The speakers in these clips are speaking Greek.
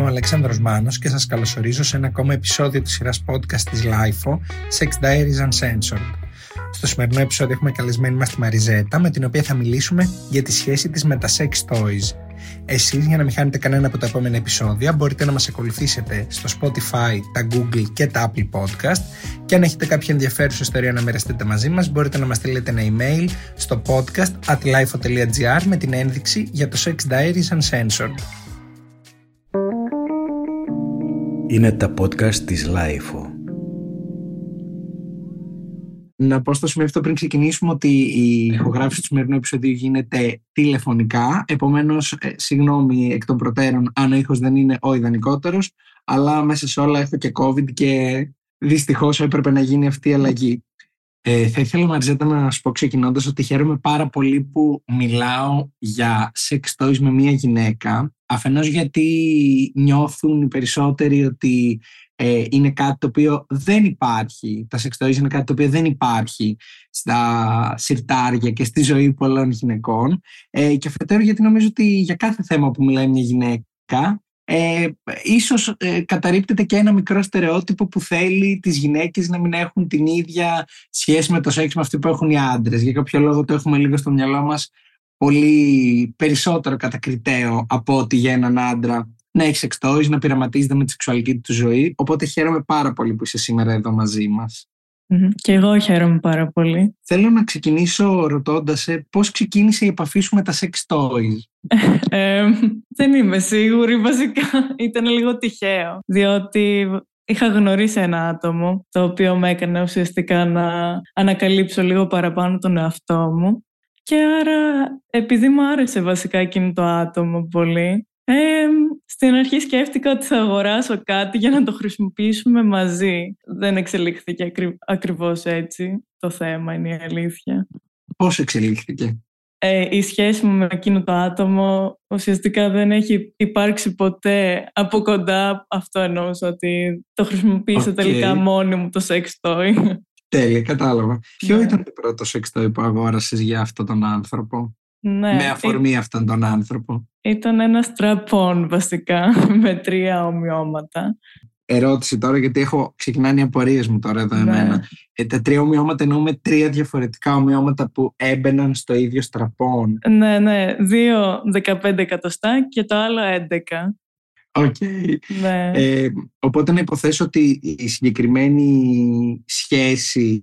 Είμαι ο Αλέξανδρος Μάνος και σας καλωσορίζω σε ένα ακόμα επεισόδιο της σειράς podcast της LIFO, Sex Diaries Uncensored. Στο σημερινό επεισόδιο έχουμε καλεσμένη μας τη Μαριζέτα, με την οποία θα μιλήσουμε για τη σχέση της με τα sex toys. Εσείς για να μην χάνετε κανένα από τα επόμενα επεισόδια μπορείτε να μας ακολουθήσετε στο Spotify, τα Google και τα Apple Podcast και αν έχετε κάποια ενδιαφέρουσα ιστορία να μοιραστείτε μαζί μας μπορείτε να μας στείλετε ένα email στο podcast at lifo.gr με την ένδειξη για το Sex Diaries Uncensored. Είναι τα podcast της Lifeo. Να πω στο σημείο αυτό πριν ξεκινήσουμε ότι η ηχογράφηση του σημερινού επεισοδίου γίνεται τηλεφωνικά. Επομένως, ε, συγγνώμη εκ των προτέρων αν ο ήχος δεν είναι ο ιδανικότερος, αλλά μέσα σε όλα έχω και COVID και δυστυχώς έπρεπε να γίνει αυτή η αλλαγή. Ε, θα ήθελα Μαριζέτα να σου πω ξεκινώντας ότι χαίρομαι πάρα πολύ που μιλάω για sex toys με μία γυναίκα αφενός γιατί νιώθουν οι περισσότεροι ότι ε, είναι κάτι το οποίο δεν υπάρχει, τα sex toys είναι κάτι το οποίο δεν υπάρχει στα συρτάρια και στη ζωή πολλών γυναικών ε, και αφετέρου γιατί νομίζω ότι για κάθε θέμα που μιλάει μια γυναίκα ε, ίσως ε, καταρρύπτεται και ένα μικρό στερεότυπο που θέλει τις γυναίκες να μην έχουν την ίδια σχέση με το σεξ με αυτή που έχουν οι άντρες. Για κάποιο λόγο το έχουμε λίγο στο μυαλό μας πολύ περισσότερο κατακριτέο από ότι για έναν άντρα να έχει σεξ να πειραματίζεται με τη σεξουαλική του ζωή. Οπότε χαίρομαι πάρα πολύ που είσαι σήμερα εδώ μαζί μας. Και εγώ χαίρομαι πάρα πολύ. Θέλω να ξεκινήσω ρωτώντας σε πώς ξεκίνησε η επαφή σου με τα sex toys. ε, δεν είμαι σίγουρη βασικά. Ήταν λίγο τυχαίο. Διότι είχα γνωρίσει ένα άτομο το οποίο με έκανε ουσιαστικά να ανακαλύψω λίγο παραπάνω τον εαυτό μου. Και άρα επειδή μου άρεσε βασικά εκείνο το άτομο πολύ ε, στην αρχή σκέφτηκα ότι θα αγοράσω κάτι για να το χρησιμοποιήσουμε μαζί. Δεν εξελίχθηκε ακρι... ακριβώς έτσι το θέμα, είναι η αλήθεια. Πώς εξελίχθηκε; Ε, η σχέση μου με εκείνο το άτομο ουσιαστικά δεν έχει υπάρξει ποτέ από κοντά. Αυτό εννοούσα ότι το χρησιμοποίησα τελικά μόνη μου το sex toy. Τέλεια, κατάλαβα. Ποιο ναι. ήταν το πρώτο sex toy που αγόρασες για αυτόν τον άνθρωπο; Ναι, με αφορμή αυτόν τον άνθρωπο. Ήταν ένα strap-on βασικά με τρία ομοιώματα. Ερώτηση τώρα γιατί έχω ξεκινάνε οι απορίες μου τώρα εδώ ναι. εμένα. Ε, τα τρία ομοιώματα εννοούμε τρία διαφορετικά ομοιώματα που έμπαιναν στο ίδιο strap-on. Ναι, ναι. Δύο 15 εκατοστά και το άλλο 11. OK. Okay. Ναι. Ε, οπότε να υποθέσω ότι η συγκεκριμένη σχέση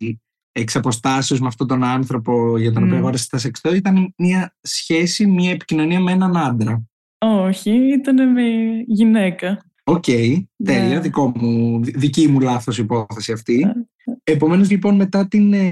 εξ αποστάσεως με αυτόν τον άνθρωπο για τον mm. οποίο αγόρασε τα sex toy ήταν μια σχέση, μια επικοινωνία με έναν άντρα. Όχι, ήταν με γυναίκα. OK, okay, τέλεια, ναι. δικό μου, δική μου λάθος υπόθεση αυτή. Yeah. Επομένως λοιπόν μετά την, ε,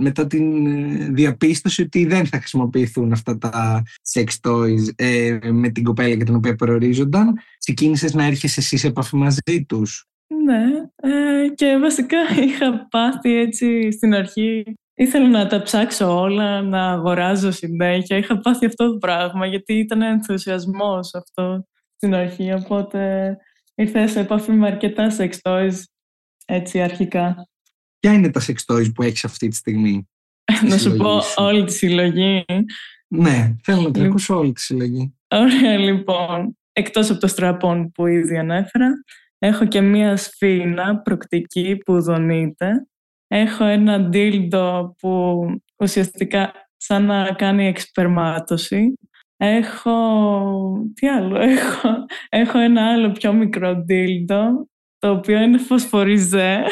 μετά την ε, διαπίστωση ότι δεν θα χρησιμοποιηθούν αυτά τα sex toys ε, με την κοπέλα για την οποία προορίζονταν, ξεκίνησες να έρχεσαι εσύ σε επαφή μαζί τους. Ναι, ε, και βασικά είχα πάθει έτσι στην αρχή. Ήθελα να τα ψάξω όλα, να αγοράζω συνέχεια. Είχα πάθει αυτό το πράγμα γιατί ήταν ενθουσιασμός αυτό στην αρχή. Οπότε ήρθα σε επαφή με αρκετά sex toys έτσι αρχικά. Ποια είναι τα sex toys που έχεις αυτή τη στιγμή; να σου πω όλη τη συλλογή. Ναι, θέλω να την ακούσω όλη τη συλλογή. Ωραία, λοιπόν. Εκτός από το στραπών που ήδη ανέφερα, Έχω και μία σφίνα προκτική που δονείται. Έχω ένα ντίλντο που ουσιαστικά σαν να κάνει εξπερμάτωση. Έχω... Τι άλλο έχω; Έχω ένα άλλο πιο μικρό ντίλντο, το οποίο είναι φωσφοριζέ.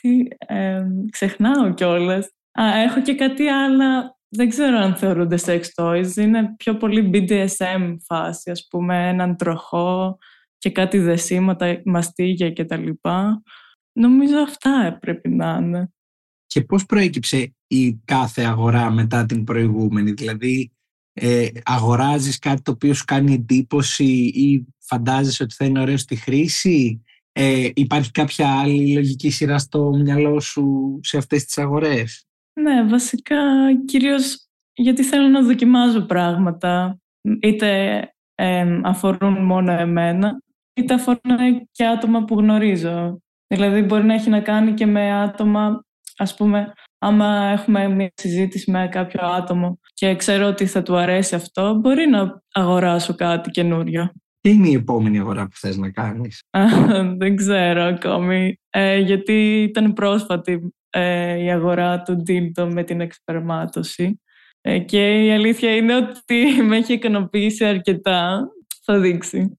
Τι, ε, ξεχνάω κιόλας. Α, έχω και κάτι άλλο, δεν ξέρω αν θεωρούνται sex toys. Είναι πιο πολύ BDSM φάση, ας πούμε, έναν τροχό και κάτι δεσίματα, μαστίγια και τα λοιπά. Νομίζω αυτά έπρεπε να είναι. Και πώς προέκυψε η κάθε αγορά μετά την προηγούμενη, δηλαδή ε, αγοράζεις κάτι το οποίο σου κάνει εντύπωση ή φαντάζεσαι ότι θα είναι ωραίο στη χρήση, ε, υπάρχει κάποια άλλη λογική σειρά στο μυαλό σου σε αυτές τις αγορές; Ναι, βασικά κυρίως γιατί θέλω να δοκιμάζω πράγματα, είτε ε, αφορούν μόνο εμένα, είτε αφορούν και άτομα που γνωρίζω. Δηλαδή μπορεί να έχει να κάνει και με άτομα, ας πούμε, άμα έχουμε μια συζήτηση με κάποιο άτομο και ξέρω ότι θα του αρέσει αυτό, μπορεί να αγοράσω κάτι καινούριο. Τι είναι η επόμενη αγορά που θες να κάνεις; δεν ξέρω ακόμη, ε, γιατί ήταν πρόσφατη ε, η αγορά του Dildo με την εξπερμάτωση ε, και η αλήθεια είναι ότι με έχει ικανοποιήσει αρκετά. Θα δείξει.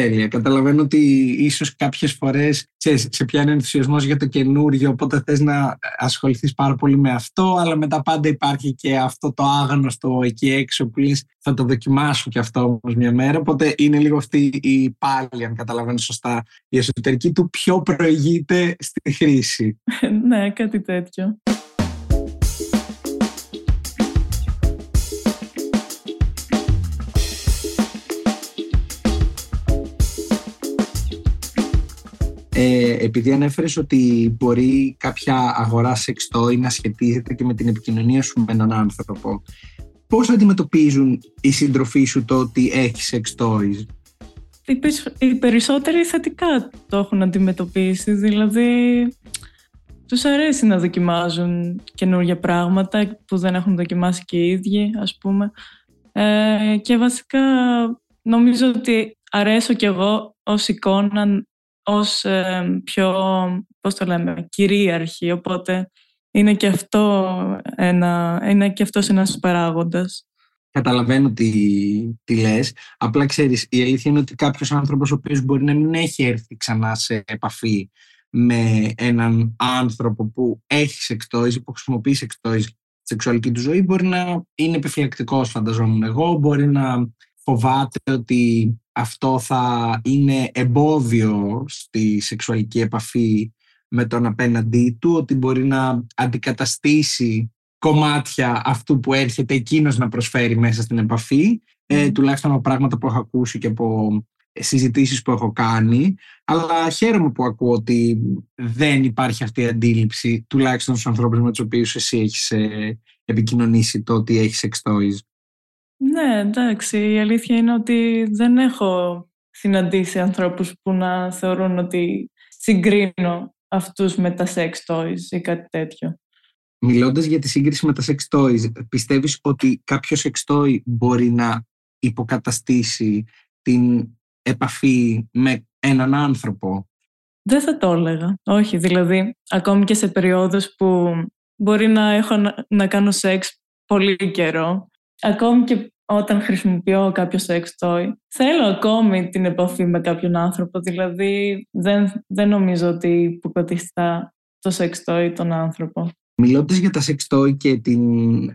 Τέλεια. Καταλαβαίνω ότι ίσως κάποιες φορές σε πιάνει ενθουσιασμός για το καινούριο, οπότε θες να ασχοληθείς πάρα πολύ με αυτό, αλλά μετά πάντα υπάρχει και αυτό το άγνωστο εκεί έξω που λες θα το δοκιμάσω κι αυτό όμως μια μέρα. Οπότε είναι λίγο αυτή η πάλι, αν καταλαβαίνω σωστά, η εσωτερική του πιο προηγείται στη χρήση. ναι, κάτι τέτοιο. Ε, επειδή ανέφερες ότι μπορεί κάποια αγορά σεξτόι να σχετίζεται και με την επικοινωνία σου με έναν άνθρωπο, πώς αντιμετωπίζουν οι σύντροφοί σου το ότι έχει σεξτόι. Οι περισσότεροι θετικά το έχουν αντιμετωπίσει, δηλαδή τους αρέσει να δοκιμάζουν καινούργια πράγματα που δεν έχουν δοκιμάσει και οι ίδιοι, ας πούμε. Ε, και βασικά νομίζω ότι αρέσω κι εγώ ως εικόνα ως ε, πιο, πώς το λέμε, κυρίαρχη, οπότε είναι και, αυτό ένα, είναι και αυτός ένας παράγοντας. Καταλαβαίνω τι, τι λες. Απλά ξέρεις, η αλήθεια είναι ότι κάποιος άνθρωπος ο οποίος μπορεί να μην έχει έρθει ξανά σε επαφή με έναν άνθρωπο που έχει σεξτόιζ, που χρησιμοποιεί σεξτόιζ στη σεξουαλική του ζωή, μπορεί να είναι επιφυλακτικός φανταζόμουν εγώ, μπορεί να φοβάται ότι αυτό θα είναι εμπόδιο στη σεξουαλική επαφή με τον απέναντί του, ότι μπορεί να αντικαταστήσει κομμάτια αυτού που έρχεται εκείνος να προσφέρει μέσα στην επαφή, ε, τουλάχιστον από πράγματα που έχω ακούσει και από συζητήσεις που έχω κάνει, αλλά χαίρομαι που ακούω ότι δεν υπάρχει αυτή η αντίληψη, τουλάχιστον στους ανθρώπους με τους οποίους εσύ έχεις ε, επικοινωνήσει το ότι έχεις toys. Ναι, εντάξει. Η αλήθεια είναι ότι δεν έχω συναντήσει ανθρώπους που να θεωρούν ότι συγκρίνω αυτούς με τα sex toys ή κάτι τέτοιο. Μιλώντας για τη σύγκριση με τα sex toys, πιστεύεις ότι κάποιος sex toy μπορεί να υποκαταστήσει την επαφή με έναν άνθρωπο; Δεν θα το έλεγα. Όχι, δηλαδή, ακόμη και σε περιόδους που μπορεί να έχω να, να κάνω σεξ πολύ καιρό ακόμη και όταν χρησιμοποιώ κάποιο sex toy, θέλω ακόμη την επαφή με κάποιον άνθρωπο. Δηλαδή, δεν, δεν νομίζω ότι υποκοτιστά το sex toy τον άνθρωπο. Μιλώντας για τα sex toy και την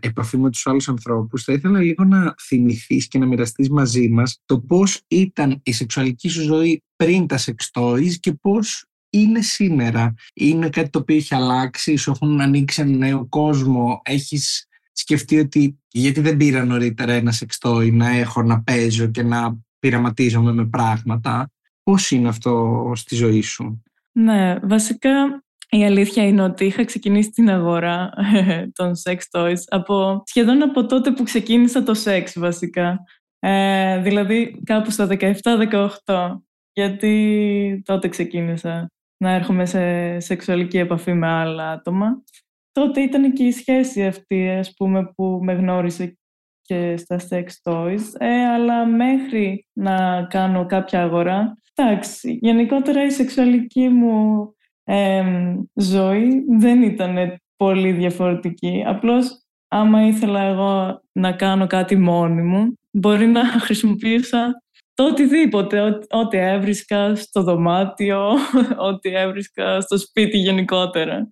επαφή με τους άλλους ανθρώπους, θα ήθελα λίγο να θυμηθείς και να μοιραστείς μαζί μας το πώς ήταν η σεξουαλική σου ζωή πριν τα sex toys και πώς είναι σήμερα. Είναι κάτι το οποίο έχει αλλάξει, σου έχουν ανοίξει ένα νέο κόσμο, έχεις σκεφτεί ότι γιατί δεν πήρα νωρίτερα ένα σεξτόι να έχω να παίζω και να πειραματίζομαι με πράγματα. Πώς είναι αυτό στη ζωή σου; Ναι, βασικά η αλήθεια είναι ότι είχα ξεκινήσει την αγορά των sex toys από, σχεδόν από τότε που ξεκίνησα το σεξ βασικά. Ε, δηλαδή κάπου στα 17-18 γιατί τότε ξεκίνησα να έρχομαι σε σεξουαλική επαφή με άλλα άτομα τότε ήταν και η σχέση αυτή, ας πούμε, που με γνώρισε και στα sex toys, ε, αλλά μέχρι να κάνω κάποια αγορά, εντάξει, γενικότερα η σεξουαλική μου ζωή δεν ήταν πολύ διαφορετική. Απλώς, άμα ήθελα εγώ να κάνω κάτι μόνη μου, μπορεί να χρησιμοποιούσα το οτιδήποτε, ό,τι έβρισκα στο δωμάτιο, ό,τι έβρισκα στο σπίτι γενικότερα.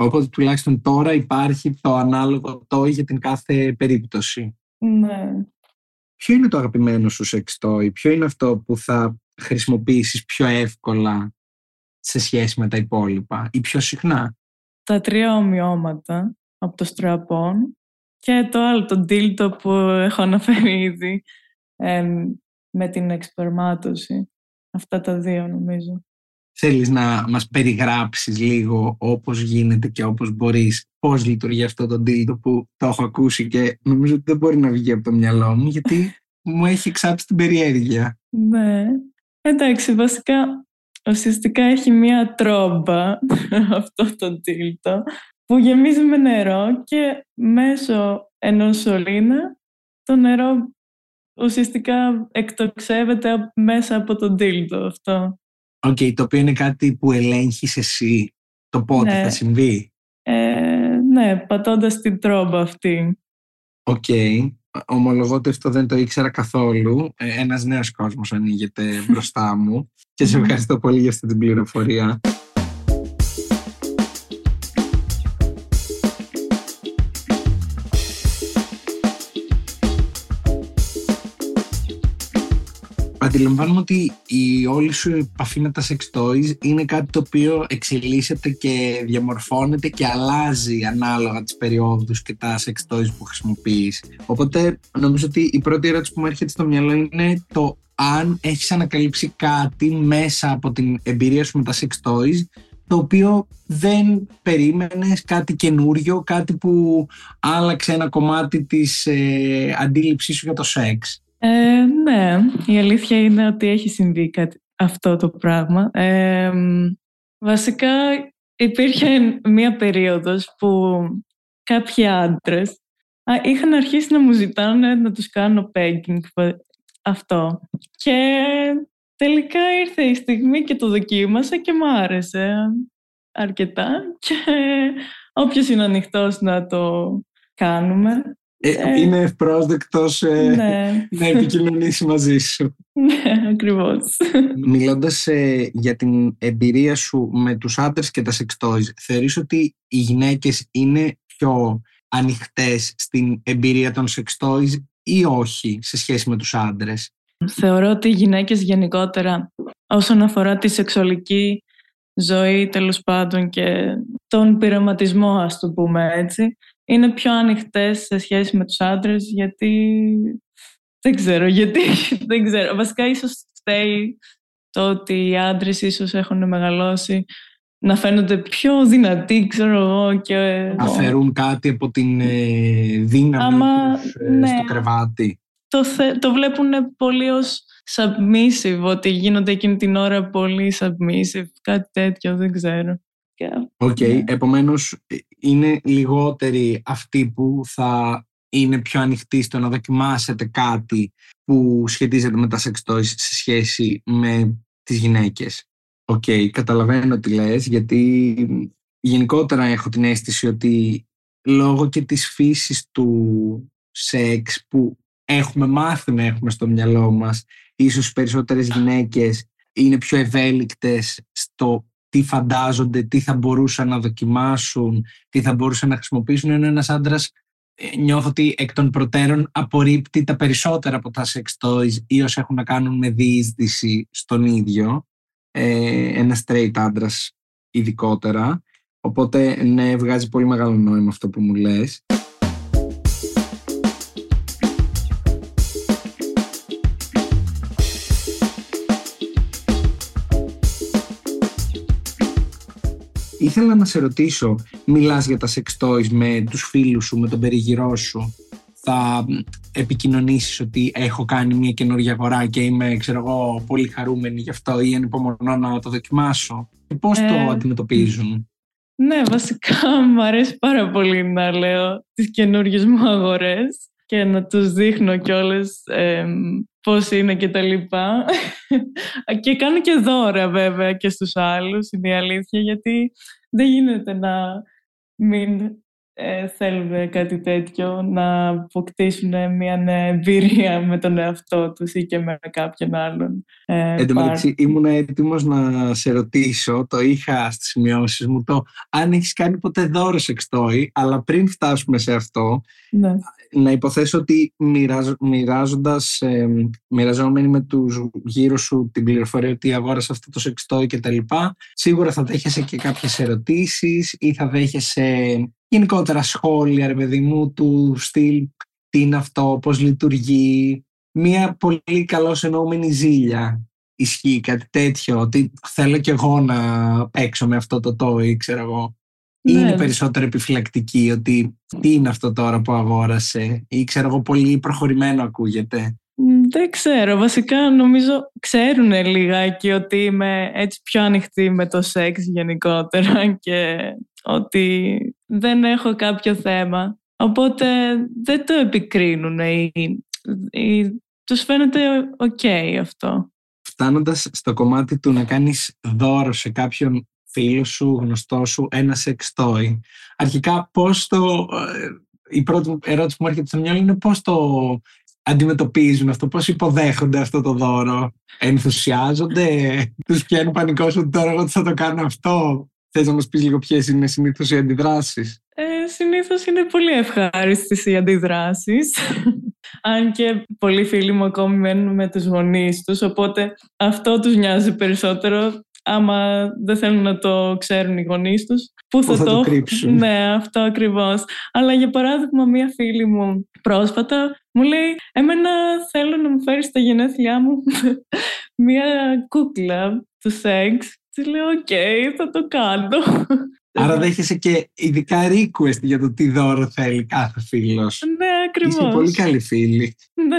Οπότε τουλάχιστον τώρα υπάρχει το ανάλογο το για την κάθε περίπτωση. Ναι. Ποιο είναι το αγαπημένο σου σεξ ποιο είναι αυτό που θα χρησιμοποιήσεις πιο εύκολα σε σχέση με τα υπόλοιπα ή πιο συχνά; Τα τρία ομοιώματα από το στραπών και το άλλο, το ντίλτο που έχω αναφέρει ήδη με την εξπερμάτωση. Αυτά τα δύο νομίζω θέλεις να μας περιγράψεις λίγο όπως γίνεται και όπως μπορείς πώς λειτουργεί αυτό το ντύλτο που το έχω ακούσει και νομίζω ότι δεν μπορεί να βγει από το μυαλό μου γιατί μου έχει εξάψει την περιέργεια. Ναι. Εντάξει, βασικά ουσιαστικά έχει μία τρόμπα αυτό το dildo που γεμίζει με νερό και μέσω ενός σωλήνα το νερό ουσιαστικά εκτοξεύεται μέσα από το dildo αυτό. OK, okay, το οποίο είναι κάτι που ελέγχεις εσύ το πότε Ναι. θα συμβεί; Ε, ναι, πατώντας την τρόμπα αυτή. Οκ. Ομολογώ ότι αυτό δεν το ήξερα καθόλου. Ε, ένας νέος κόσμος ανοίγεται μπροστά μου και σε Μμμ. ευχαριστώ πολύ για αυτή την πληροφορία. Αντιλαμβάνομαι ότι η όλη σου επαφή με τα sex toys είναι κάτι το οποίο εξελίσσεται και διαμορφώνεται και αλλάζει ανάλογα τις περιόδους και τα sex toys που χρησιμοποιείς. Οπότε νομίζω ότι η πρώτη ερώτηση που μου έρχεται στο μυαλό είναι το αν έχεις ανακαλύψει κάτι μέσα από την εμπειρία σου με τα sex toys το οποίο δεν περίμενες κάτι καινούριο, κάτι που άλλαξε ένα κομμάτι της ε, αντίληψής σου για το σεξ. Ε, ναι, η αλήθεια είναι ότι έχει συμβεί κάτι, αυτό το πράγμα. Ε, βασικά υπήρχε μία περίοδος που κάποιοι άντρες α, είχαν αρχίσει να μου ζητάνε να τους κάνω pegging αυτό. Και τελικά ήρθε η στιγμή και το δοκίμασα και μου άρεσε αρκετά και όποιος είναι ανοιχτός να το κάνουμε. Ε, Ε, είναι ευπρόσδεκτος ε, ναι, να επικοινωνήσει μαζί σου. ναι, ακριβώς. Μιλώντας ε, για την εμπειρία σου με τους άντρες και τα sex toys, θεωρείς ότι οι γυναίκες είναι πιο ανοιχτές στην εμπειρία των sex toys ή όχι σε σχέση με τους άντρες; Θεωρώ ότι οι γυναίκες γενικότερα όσον αφορά τη σεξουαλική ζωή τέλος πάντων και τον πειραματισμό ας το πούμε έτσι είναι πιο ανοιχτές σε σχέση με τους άντρες γιατί δεν ξέρω γιατί δεν ξέρω. Βασικά ίσως φταίει το ότι οι άντρες ίσως έχουν μεγαλώσει να φαίνονται πιο δυνατοί ξέρω εγώ και Αφαιρούν κάτι από την ε, δύναμη Άμα- τους ε, ναι. στο κρεβάτι. το, θε, το βλέπουν πολύ ως submissive, ότι γίνονται εκείνη την ώρα πολύ submissive, κάτι τέτοιο, δεν ξέρω. Και, Οκ, Ναι. επομένως ε, είναι λιγότεροι αυτοί που θα είναι πιο ανοιχτοί στο να δοκιμάσετε κάτι που σχετίζεται με τα sex toys σε σχέση με τις γυναίκες. Οκ, καταλαβαίνω τι λες, γιατί γενικότερα έχω την αίσθηση ότι λόγω και της φύσης του σεξ που έχουμε μάθει να έχουμε στο μυαλό μας, ίσως οι περισσότερες γυναίκες είναι πιο ευέλικτες στο τι φαντάζονται, τι θα μπορούσαν να δοκιμάσουν, τι θα μπορούσαν να χρησιμοποιήσουν, ενώ ένας άντρας ε, νιώθω ότι εκ των προτέρων απορρίπτει τα περισσότερα από τα sex toys ή όσα έχουν να κάνουν με διείσδυση στον ίδιο. Ε, ένα straight άντρας ειδικότερα. Οπότε ναι, βγάζει πολύ μεγάλο νόημα αυτό που μου λες. Ήθελα να σε ρωτήσω, μιλάς για τα sex toys με τους φίλους σου, με τον περιγυρό σου. Θα μ, επικοινωνήσεις ότι έχω κάνει μια καινούργια αγορά και είμαι, ξέρω εγώ, πολύ χαρούμενη γι' αυτό ή ανυπομονώ να το δοκιμάσω. Και πώς το Ε, αντιμετωπίζουν; ναι, βασικά μου αρέσει πάρα πολύ να λέω τις καινούργιες μου αγορές και να τους δείχνω κιόλας ε, πώς είναι και τα λοιπά. και κάνω και δώρα βέβαια και στους άλλους, είναι η αλήθεια, γιατί δεν γίνεται να μην ε, θέλουν κάτι τέτοιο, να αποκτήσουν μια νέα εμπειρία με τον εαυτό τους ή και με κάποιον άλλον. Ε, Εν τω πάρα- μεταξύ, ήμουν έτοιμος να σε ρωτήσω, το είχα στις σημειώσεις μου, το αν έχεις κάνει ποτέ δώρο sex toy, αλλά πριν φτάσουμε σε αυτό, ναι. να υποθέσω ότι μοιράζ, μοιράζοντας, ε, μοιραζόμενοι με τους γύρω σου την πληροφορία ότι αγόρασες αυτό το σεξτόι και τα λοιπά, σίγουρα θα δέχεσαι και κάποιες ερωτήσεις ή θα δέχεσαι γενικότερα σχόλια, ρε παιδί μου, του στυλ τι είναι αυτό, πώς λειτουργεί. Μία πολύ καλώς εννοούμενη ζήλια. Ισχύει κάτι τέτοιο, ότι θέλω κι εγώ να παίξω με αυτό το toy, ξέρω εγώ. Ή Ναι. είναι περισσότερο επιφυλακτική ότι τι είναι αυτό τώρα που αγόρασε ή ξέρω εγώ πολύ προχωρημένο ακούγεται. Μ, Δεν ξέρω. Βασικά νομίζω ξέρουν λιγάκι ότι είμαι έτσι πιο ανοιχτή με το σεξ γενικότερα και ότι δεν έχω κάποιο θέμα. Οπότε δεν το επικρίνουν ή, ή τους φαίνεται οκ αυτό. Φτάνοντας στο κομμάτι του να κάνεις δώρο σε κάποιον φίλο σου, γνωστό σου, ένα sex toy, αρχικά πώς το... Ε, η πρώτη ερώτηση που μου έρχεται στο μυαλό είναι πώς το αντιμετωπίζουν αυτό, πώς υποδέχονται αυτό το δώρο. Ενθουσιάζονται, τους πιάνει πανικός ότι τώρα εγώ θα το κάνω αυτό. Θες να μας πεις λίγο ποιες είναι συνήθως οι αντιδράσεις; Ε, συνήθως είναι πολύ ευχάριστες οι αντιδράσεις. Αν και πολλοί φίλοι μου ακόμη μένουν με τους γονείς τους, οπότε αυτό τους νοιάζει περισσότερο άμα δεν θέλουν να το ξέρουν οι γονείς τους. Πού θα, θα το, το κρύψουν. Ναι, αυτό ακριβώς. Αλλά για παράδειγμα, μία φίλη μου πρόσφατα μου λέει «Εμένα θέλω να μου φέρεις στα γενέθλιά μου μία κούκλα του σεξ». Τη λέω «OK, θα το κάνω». Άρα δέχεσαι και ειδικά request για το τι δώρο θέλει κάθε φίλος. Ναι, ακριβώς. Είσαι πολύ καλή φίλη. Ναι.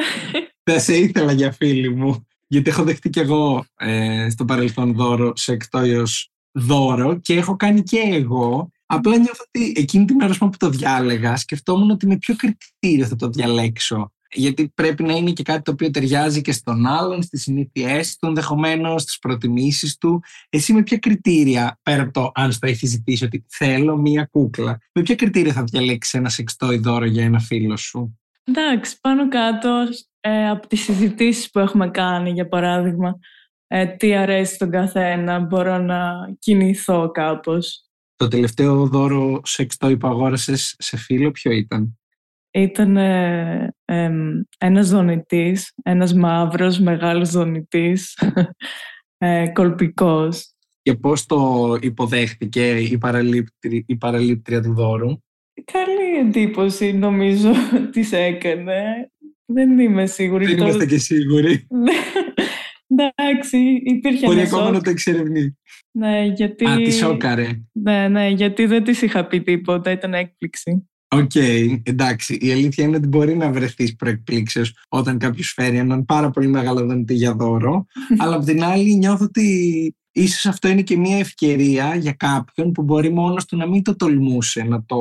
Δεν σε ήθελα για φίλη μου. Γιατί έχω δεχτεί και εγώ ε, στο παρελθόν δώρο σε εκτόιος δώρο και έχω κάνει και εγώ. Απλά νιώθω ότι εκείνη την ώρα που το διάλεγα σκεφτόμουν ότι με ποιο κριτήριο θα το διαλέξω. Γιατί πρέπει να είναι και κάτι το οποίο ταιριάζει και στον άλλον, στις συνήθειές του, ενδεχομένως στις προτιμήσεις του. Εσύ με ποια κριτήρια, πέρα από το αν στο έχεις ζητήσει ότι θέλω μία κούκλα, με ποια κριτήρια θα διαλέξεις ένα σεξτό δώρο για ένα φίλο σου; Εντάξει, πάνω κάτω ε, από τις συζητήσεις που έχουμε κάνει, για παράδειγμα, ε, τι αρέσει στον καθένα, μπορώ να κινηθώ κάπως. Το τελευταίο δώρο σεξτό που αγόρασες σε φίλο ποιο ήταν; Ήταν ε, ε, ένας δονητής, ένας μαύρος μεγάλος δονητής, ε, κολπικός. Και πώς το υποδέχτηκε η, παραλήπτρια, η παραλήπτρια του δώρου; Καλή εντύπωση νομίζω της έκανε. Δεν είμαι σίγουρη. Δεν είμαστε και σίγουροι. Εντάξει, υπήρχε Μπορεί ακόμα να το εξερευνεί. Ναι, γιατί... Α, τη σόκαρε. Ναι, ναι, γιατί δεν της είχα πει τίποτα, ήταν έκπληξη. OK, okay, εντάξει. Η αλήθεια είναι ότι μπορεί να βρεθείς προ εκπλήξεως όταν κάποιος φέρει έναν πάρα πολύ μεγάλο δονητή για δώρο. αλλά απ' την άλλη νιώθω ότι ίσως αυτό είναι και μια ευκαιρία για κάποιον που μπορεί μόνος του να μην το τολμούσε να το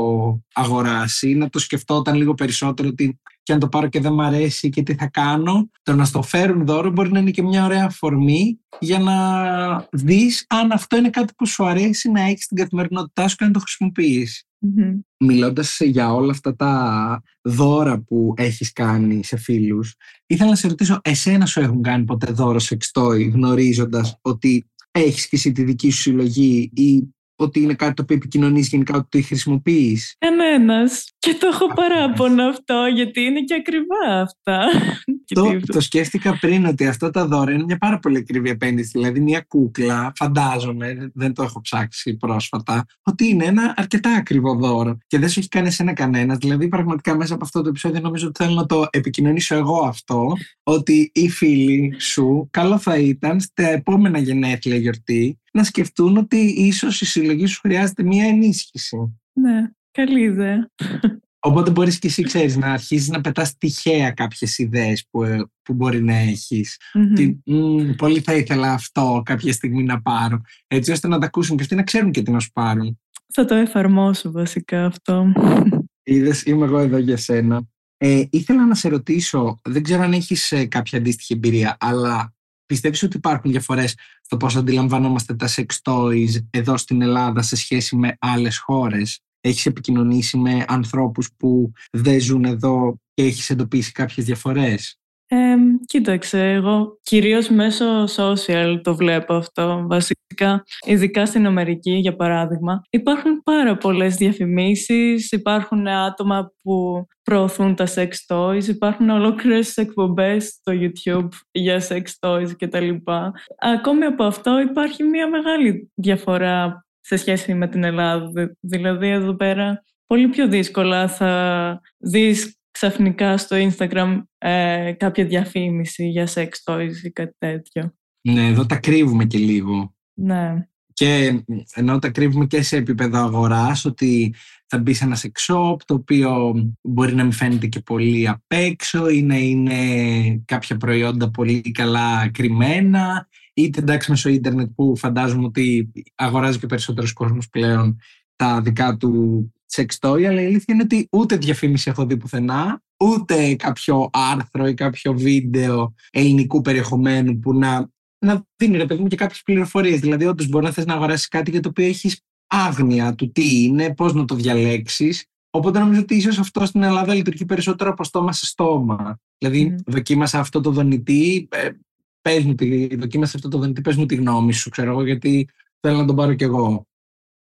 αγοράσει, να το σκεφτόταν λίγο περισσότερο ότι και αν το πάρω και δεν μ' αρέσει και τι θα κάνω, το να στο φέρουν δώρο μπορεί να είναι και μια ωραία αφορμή για να δεις αν αυτό είναι κάτι που σου αρέσει να έχεις στην καθημερινότητά σου και να το χρησιμοποιείς. Mm-hmm. Μιλώντας για όλα αυτά τα δώρα που έχεις κάνει σε φίλους, ήθελα να σε ρωτήσω, εσένα σου έχουν κάνει ποτέ δώρο σε εξτόη γνωρίζοντας ότι έχεις και εσύ τη δική σου συλλογή ή ότι είναι κάτι το οποίο επικοινωνείς γενικά ότι το χρησιμοποιείς. Εμένα. Και το έχω παράπονο αυτό, γιατί είναι και ακριβά αυτά. το, το σκέφτηκα πριν ότι αυτά τα δώρα είναι μια πάρα πολύ ακριβή επένδυση. Δηλαδή, μια κούκλα, φαντάζομαι, δεν το έχω ψάξει πρόσφατα, ότι είναι ένα αρκετά ακριβό δώρο. Και δεν σου έχει κάνει εσένα κανένας. Δηλαδή, πραγματικά μέσα από αυτό το επεισόδιο νομίζω ότι θέλω να το επικοινωνήσω εγώ αυτό, ότι οι φίλοι σου, καλό θα ήταν στα επόμενα γενέθλια γιορτή να σκεφτούν ότι ίσως η συλλογή σου χρειάζεται μία ενίσχυση. Ναι, καλή ιδέα. Οπότε μπορείς και εσύ, ξέρεις, να αρχίσεις να πετάς τυχαία κάποιες ιδέες που, ε, που μπορεί να έχεις. Mm-hmm. πολύ θα ήθελα αυτό κάποια στιγμή να πάρω. Έτσι ώστε να τα ακούσουν και αυτοί να ξέρουν και τι να σου πάρουν. Θα το εφαρμόσω βασικά αυτό. Είδες, είμαι εγώ εδώ για σένα. Ε, ήθελα να σε ρωτήσω, δεν ξέρω αν έχεις ε, κάποια αντίστοιχη εμπειρία, αλλά Πιστεύεις ότι υπάρχουν διαφορές στο πώς αντιλαμβανόμαστε τα sex toys εδώ στην Ελλάδα σε σχέση με άλλες χώρες; Έχεις επικοινωνήσει με ανθρώπους που δεν ζουν εδώ και έχεις εντοπίσει κάποιες διαφορές; Ε, κοίταξε, εγώ κυρίως μέσω social το βλέπω αυτό βασικά, ειδικά στην Αμερική για παράδειγμα. Υπάρχουν πάρα πολλές διαφημίσεις, υπάρχουν άτομα που προωθούν τα sex toys, υπάρχουν ολόκληρες εκπομπές στο YouTube για sex toys κτλ. Ακόμη από αυτό υπάρχει μια μεγάλη διαφορά σε σχέση με την Ελλάδα. Δηλαδή εδώ πέρα πολύ πιο δύσκολα θα δεις ξαφνικά στο Instagram ε, κάποια διαφήμιση για sex toys ή κάτι τέτοιο. Ναι, εδώ τα κρύβουμε και λίγο. Ναι. Και ενώ τα κρύβουμε και σε επίπεδο αγοράς, ότι θα μπει σε ένα sex shop το οποίο μπορεί να μην φαίνεται και πολύ απ' έξω ή να είναι κάποια προϊόντα πολύ καλά κρυμμένα είτε εντάξει μέσω ίντερνετ που φαντάζομαι ότι αγοράζει και περισσότερος κόσμος πλέον τα δικά του σεξτόι, αλλά η αλήθεια είναι ότι ούτε διαφήμιση έχω δει πουθενά, ούτε κάποιο άρθρο ή κάποιο βίντεο ελληνικού περιεχομένου που να, να δίνει ρε παιδί μου και κάποιες πληροφορίες. Δηλαδή, όντως μπορεί να θες να αγοράσεις κάτι για το οποίο έχεις άγνοια του τι είναι, πώς να το διαλέξεις. Οπότε νομίζω ότι ίσως αυτό στην Ελλάδα λειτουργεί περισσότερο από στόμα σε στόμα. Δηλαδή, mm. δοκίμασα αυτό το δονητή, ε, πες μου τη, δοκίμασα αυτό το δονητή, πες μου τη γνώμη σου, ξέρω εγώ, γιατί θέλω να τον πάρω κι εγώ.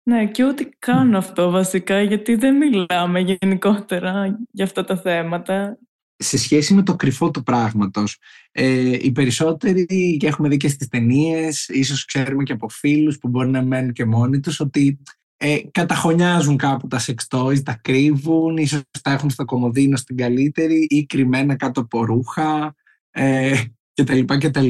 Ναι, και ούτε κάνω αυτό βασικά, γιατί δεν μιλάμε γενικότερα για αυτά τα θέματα. Σε σχέση με το κρυφό του πράγματος, ε, οι περισσότεροι, και έχουμε δει και στις ταινίες, ίσως ξέρουμε και από φίλους που μπορεί να μένουν και μόνοι τους, ότι ε, καταχωνιάζουν κάπου τα sex toys, τα κρύβουν, ίσως τα έχουν στο κομμωδίνο στην καλύτερη ή κρυμμένα κάτω από ρούχα ε, κτλ.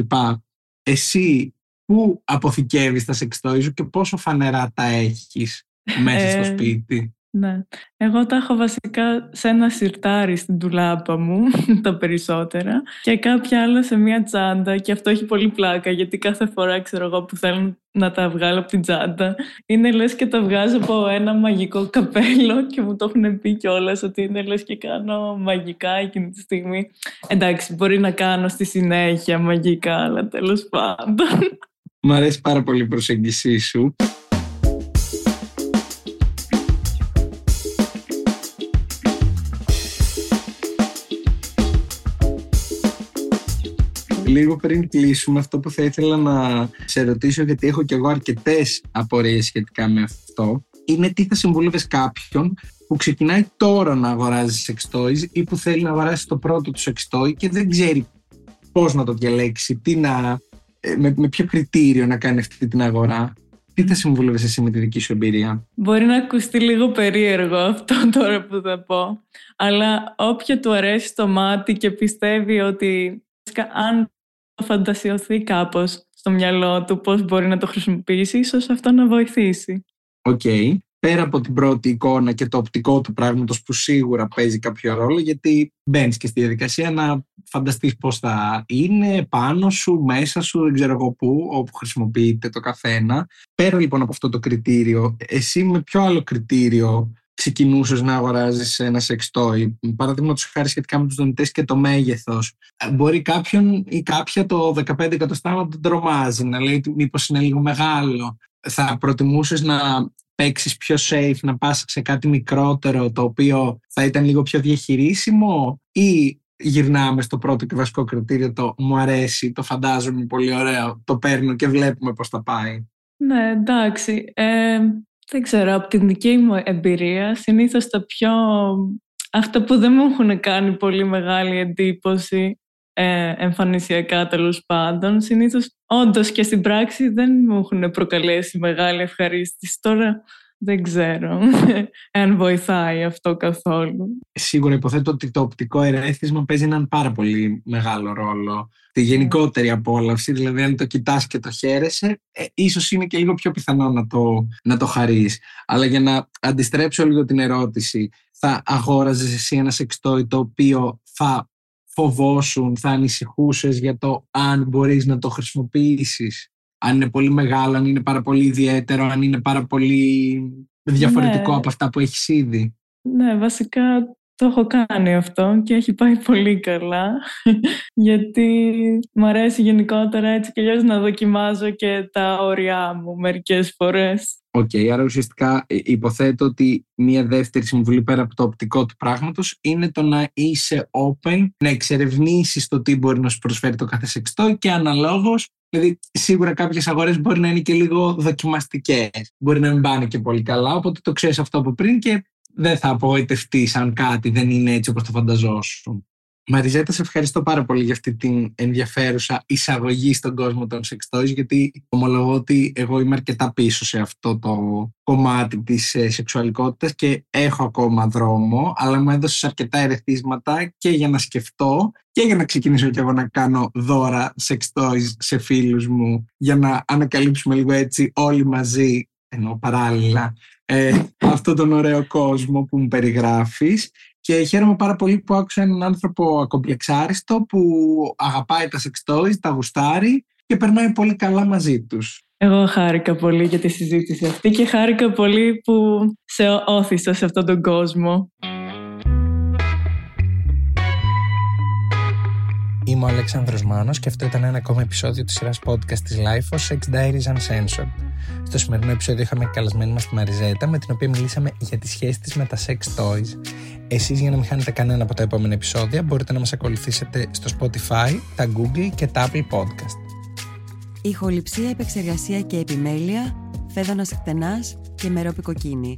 Εσύ πού αποθηκεύεις τα sex toys και πόσο φανερά τα έχεις μέσα στο ε, σπίτι; Ναι. Εγώ τα έχω βασικά σε ένα σιρτάρι στην τουλάπα μου, τα περισσότερα, και κάποια άλλα σε μια τσάντα και αυτό έχει πολύ πλάκα γιατί κάθε φορά ξέρω εγώ που θέλω να τα βγάλω από την τσάντα είναι λες και τα βγάζω από ένα μαγικό καπέλο και μου το έχουν πει κιόλας ότι είναι λες και κάνω μαγικά εκείνη τη στιγμή. Εντάξει, μπορεί να κάνω στη συνέχεια μαγικά, αλλά τέλος πάντων. Μ' αρέσει πάρα πολύ η προσέγγισή σου. Λίγο πριν κλείσουμε αυτό που θα ήθελα να σε ρωτήσω γιατί έχω κι εγώ αρκετές απορίες σχετικά με αυτό είναι τι θα συμβούλευες κάποιον που ξεκινάει τώρα να αγοράζει sex toys ή που θέλει να αγοράσει το πρώτο του sex toy και δεν ξέρει πώς να το διαλέξει, τι να, ε, με, με ποιο κριτήριο να κάνει αυτή την αγορά; Τι θα συμβούλευε εσύ με τη δική σου εμπειρία; Μπορεί να ακουστεί λίγο περίεργο αυτό τώρα που θα πω. Αλλά όποιο του αρέσει το μάτι και πιστεύει ότι αν φαντασιωθεί κάπως στο μυαλό του πώς μπορεί να το χρησιμοποιήσει, ίσως αυτό να βοηθήσει. OK. Okay. Πέρα από την πρώτη εικόνα και το οπτικό του πράγματος που σίγουρα παίζει κάποιο ρόλο γιατί μπαίνεις και στη διαδικασία να φανταστείς πώς θα είναι πάνω σου, μέσα σου, δεν ξέρω εγώ πού, όπου χρησιμοποιείται το καθένα. Πέρα λοιπόν από αυτό το κριτήριο, εσύ με ποιο άλλο κριτήριο ξεκινούσες να αγοράζεις ένα sex toy. Παραδείγματος χάρη σχετικά με τους δονητές και το μέγεθος. Ε, μπορεί κάποιον ή κάποια το 15 εκατοστά να τον τρομάζει, να λέει μήπως είναι λίγο μεγάλο. Θα προτιμούσες να παίξεις πιο safe, να πας σε κάτι μικρότερο το οποίο θα ήταν λίγο πιο διαχειρίσιμο ή γυρνάμε στο πρώτο και βασικό κριτήριο το μου αρέσει, το φαντάζομαι πολύ ωραίο, το παίρνω και βλέπουμε πώς θα πάει. Ναι, εντάξει. Ε, δεν ξέρω, από την δική μου εμπειρία, συνήθως τα πιο... Αυτά που δεν μου έχουν κάνει πολύ μεγάλη εντύπωση ε, εμφανισιακά τέλος πάντων, συνήθως όντως και στην πράξη δεν μου έχουν προκαλέσει μεγάλη ευχαρίστηση. Τώρα δεν ξέρω αν βοηθάει αυτό καθόλου. Σίγουρα υποθέτω ότι το οπτικό ερέθισμα παίζει έναν πάρα πολύ μεγάλο ρόλο. Τη γενικότερη απόλαυση, δηλαδή αν το κοιτάς και το χαίρεσαι, ε, ίσως είναι και λίγο πιο πιθανό να το, να το χαρείς. Αλλά για να αντιστρέψω λίγο την ερώτηση, θα αγόραζες εσύ ένα σεξτόι το οποίο θα φοβόσουν, θα ανησυχούσες για το αν μπορείς να το χρησιμοποιήσεις αν είναι πολύ μεγάλο, αν είναι πάρα πολύ ιδιαίτερο, αν είναι πάρα πολύ διαφορετικό ναι. από αυτά που έχεις ήδη. Ναι, βασικά το έχω κάνει αυτό και έχει πάει πολύ καλά γιατί μου αρέσει γενικότερα έτσι και αλλιώς να δοκιμάζω και τα όρια μου μερικές φορές. OK, okay, άρα ουσιαστικά ε, υποθέτω ότι μία δεύτερη συμβουλή πέρα από το οπτικό του πράγματος είναι το να είσαι open, να εξερευνήσεις το τι μπορεί να σου προσφέρει το κάθε sex toy και αναλόγως Δηλαδή, σίγουρα κάποιες αγορές μπορεί να είναι και λίγο δοκιμαστικές. Μπορεί να μην πάνε και πολύ καλά. Οπότε το ξέρεις αυτό από πριν και δεν θα απογοητευτείς αν κάτι δεν είναι έτσι όπως το φανταζόσουν. Μαριζέτα, σε ευχαριστώ πάρα πολύ για αυτή την ενδιαφέρουσα εισαγωγή στον κόσμο των sex γιατί ομολογώ ότι εγώ είμαι αρκετά πίσω σε αυτό το κομμάτι της ε, σεξουαλικότητας και έχω ακόμα δρόμο, αλλά μου έδωσες αρκετά ερεθίσματα και για να σκεφτώ και για να ξεκινήσω κι εγώ να κάνω δώρα sex toys σε φίλους μου, για να ανακαλύψουμε λίγο έτσι όλοι μαζί, ενώ παράλληλα, ε, αυτόν τον ωραίο κόσμο που μου περιγράφεις και χαίρομαι πάρα πολύ που άκουσα έναν άνθρωπο ακομπλεξάριστο που αγαπάει τα sex toys, τα γουστάρει και περνάει πολύ καλά μαζί τους. Εγώ χάρηκα πολύ για τη συζήτηση αυτή και χάρηκα πολύ που σε όθησα σε αυτόν τον κόσμο. Είμαι ο Αλέξανδρος Μάνος και αυτό ήταν ένα ακόμα επεισόδιο της σειράς podcast της Life Sex Diaries Uncensored. Στο σημερινό επεισόδιο είχαμε καλεσμένη μας τη Μαριζέτα με την οποία μιλήσαμε για τη σχέση της με τα sex toys. Εσείς για να μην χάνετε κανένα από τα επόμενα επεισόδια μπορείτε να μας ακολουθήσετε στο Spotify, τα Google και τα Apple Podcast. Ηχοληψία, επεξεργασία και επιμέλεια, φέδωνας εκτενάς και μερόπικοκίνη.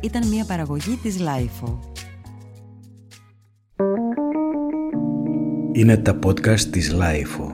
Ήταν μια παραγωγή της LIFO. Είναι τα podcast της LIFO.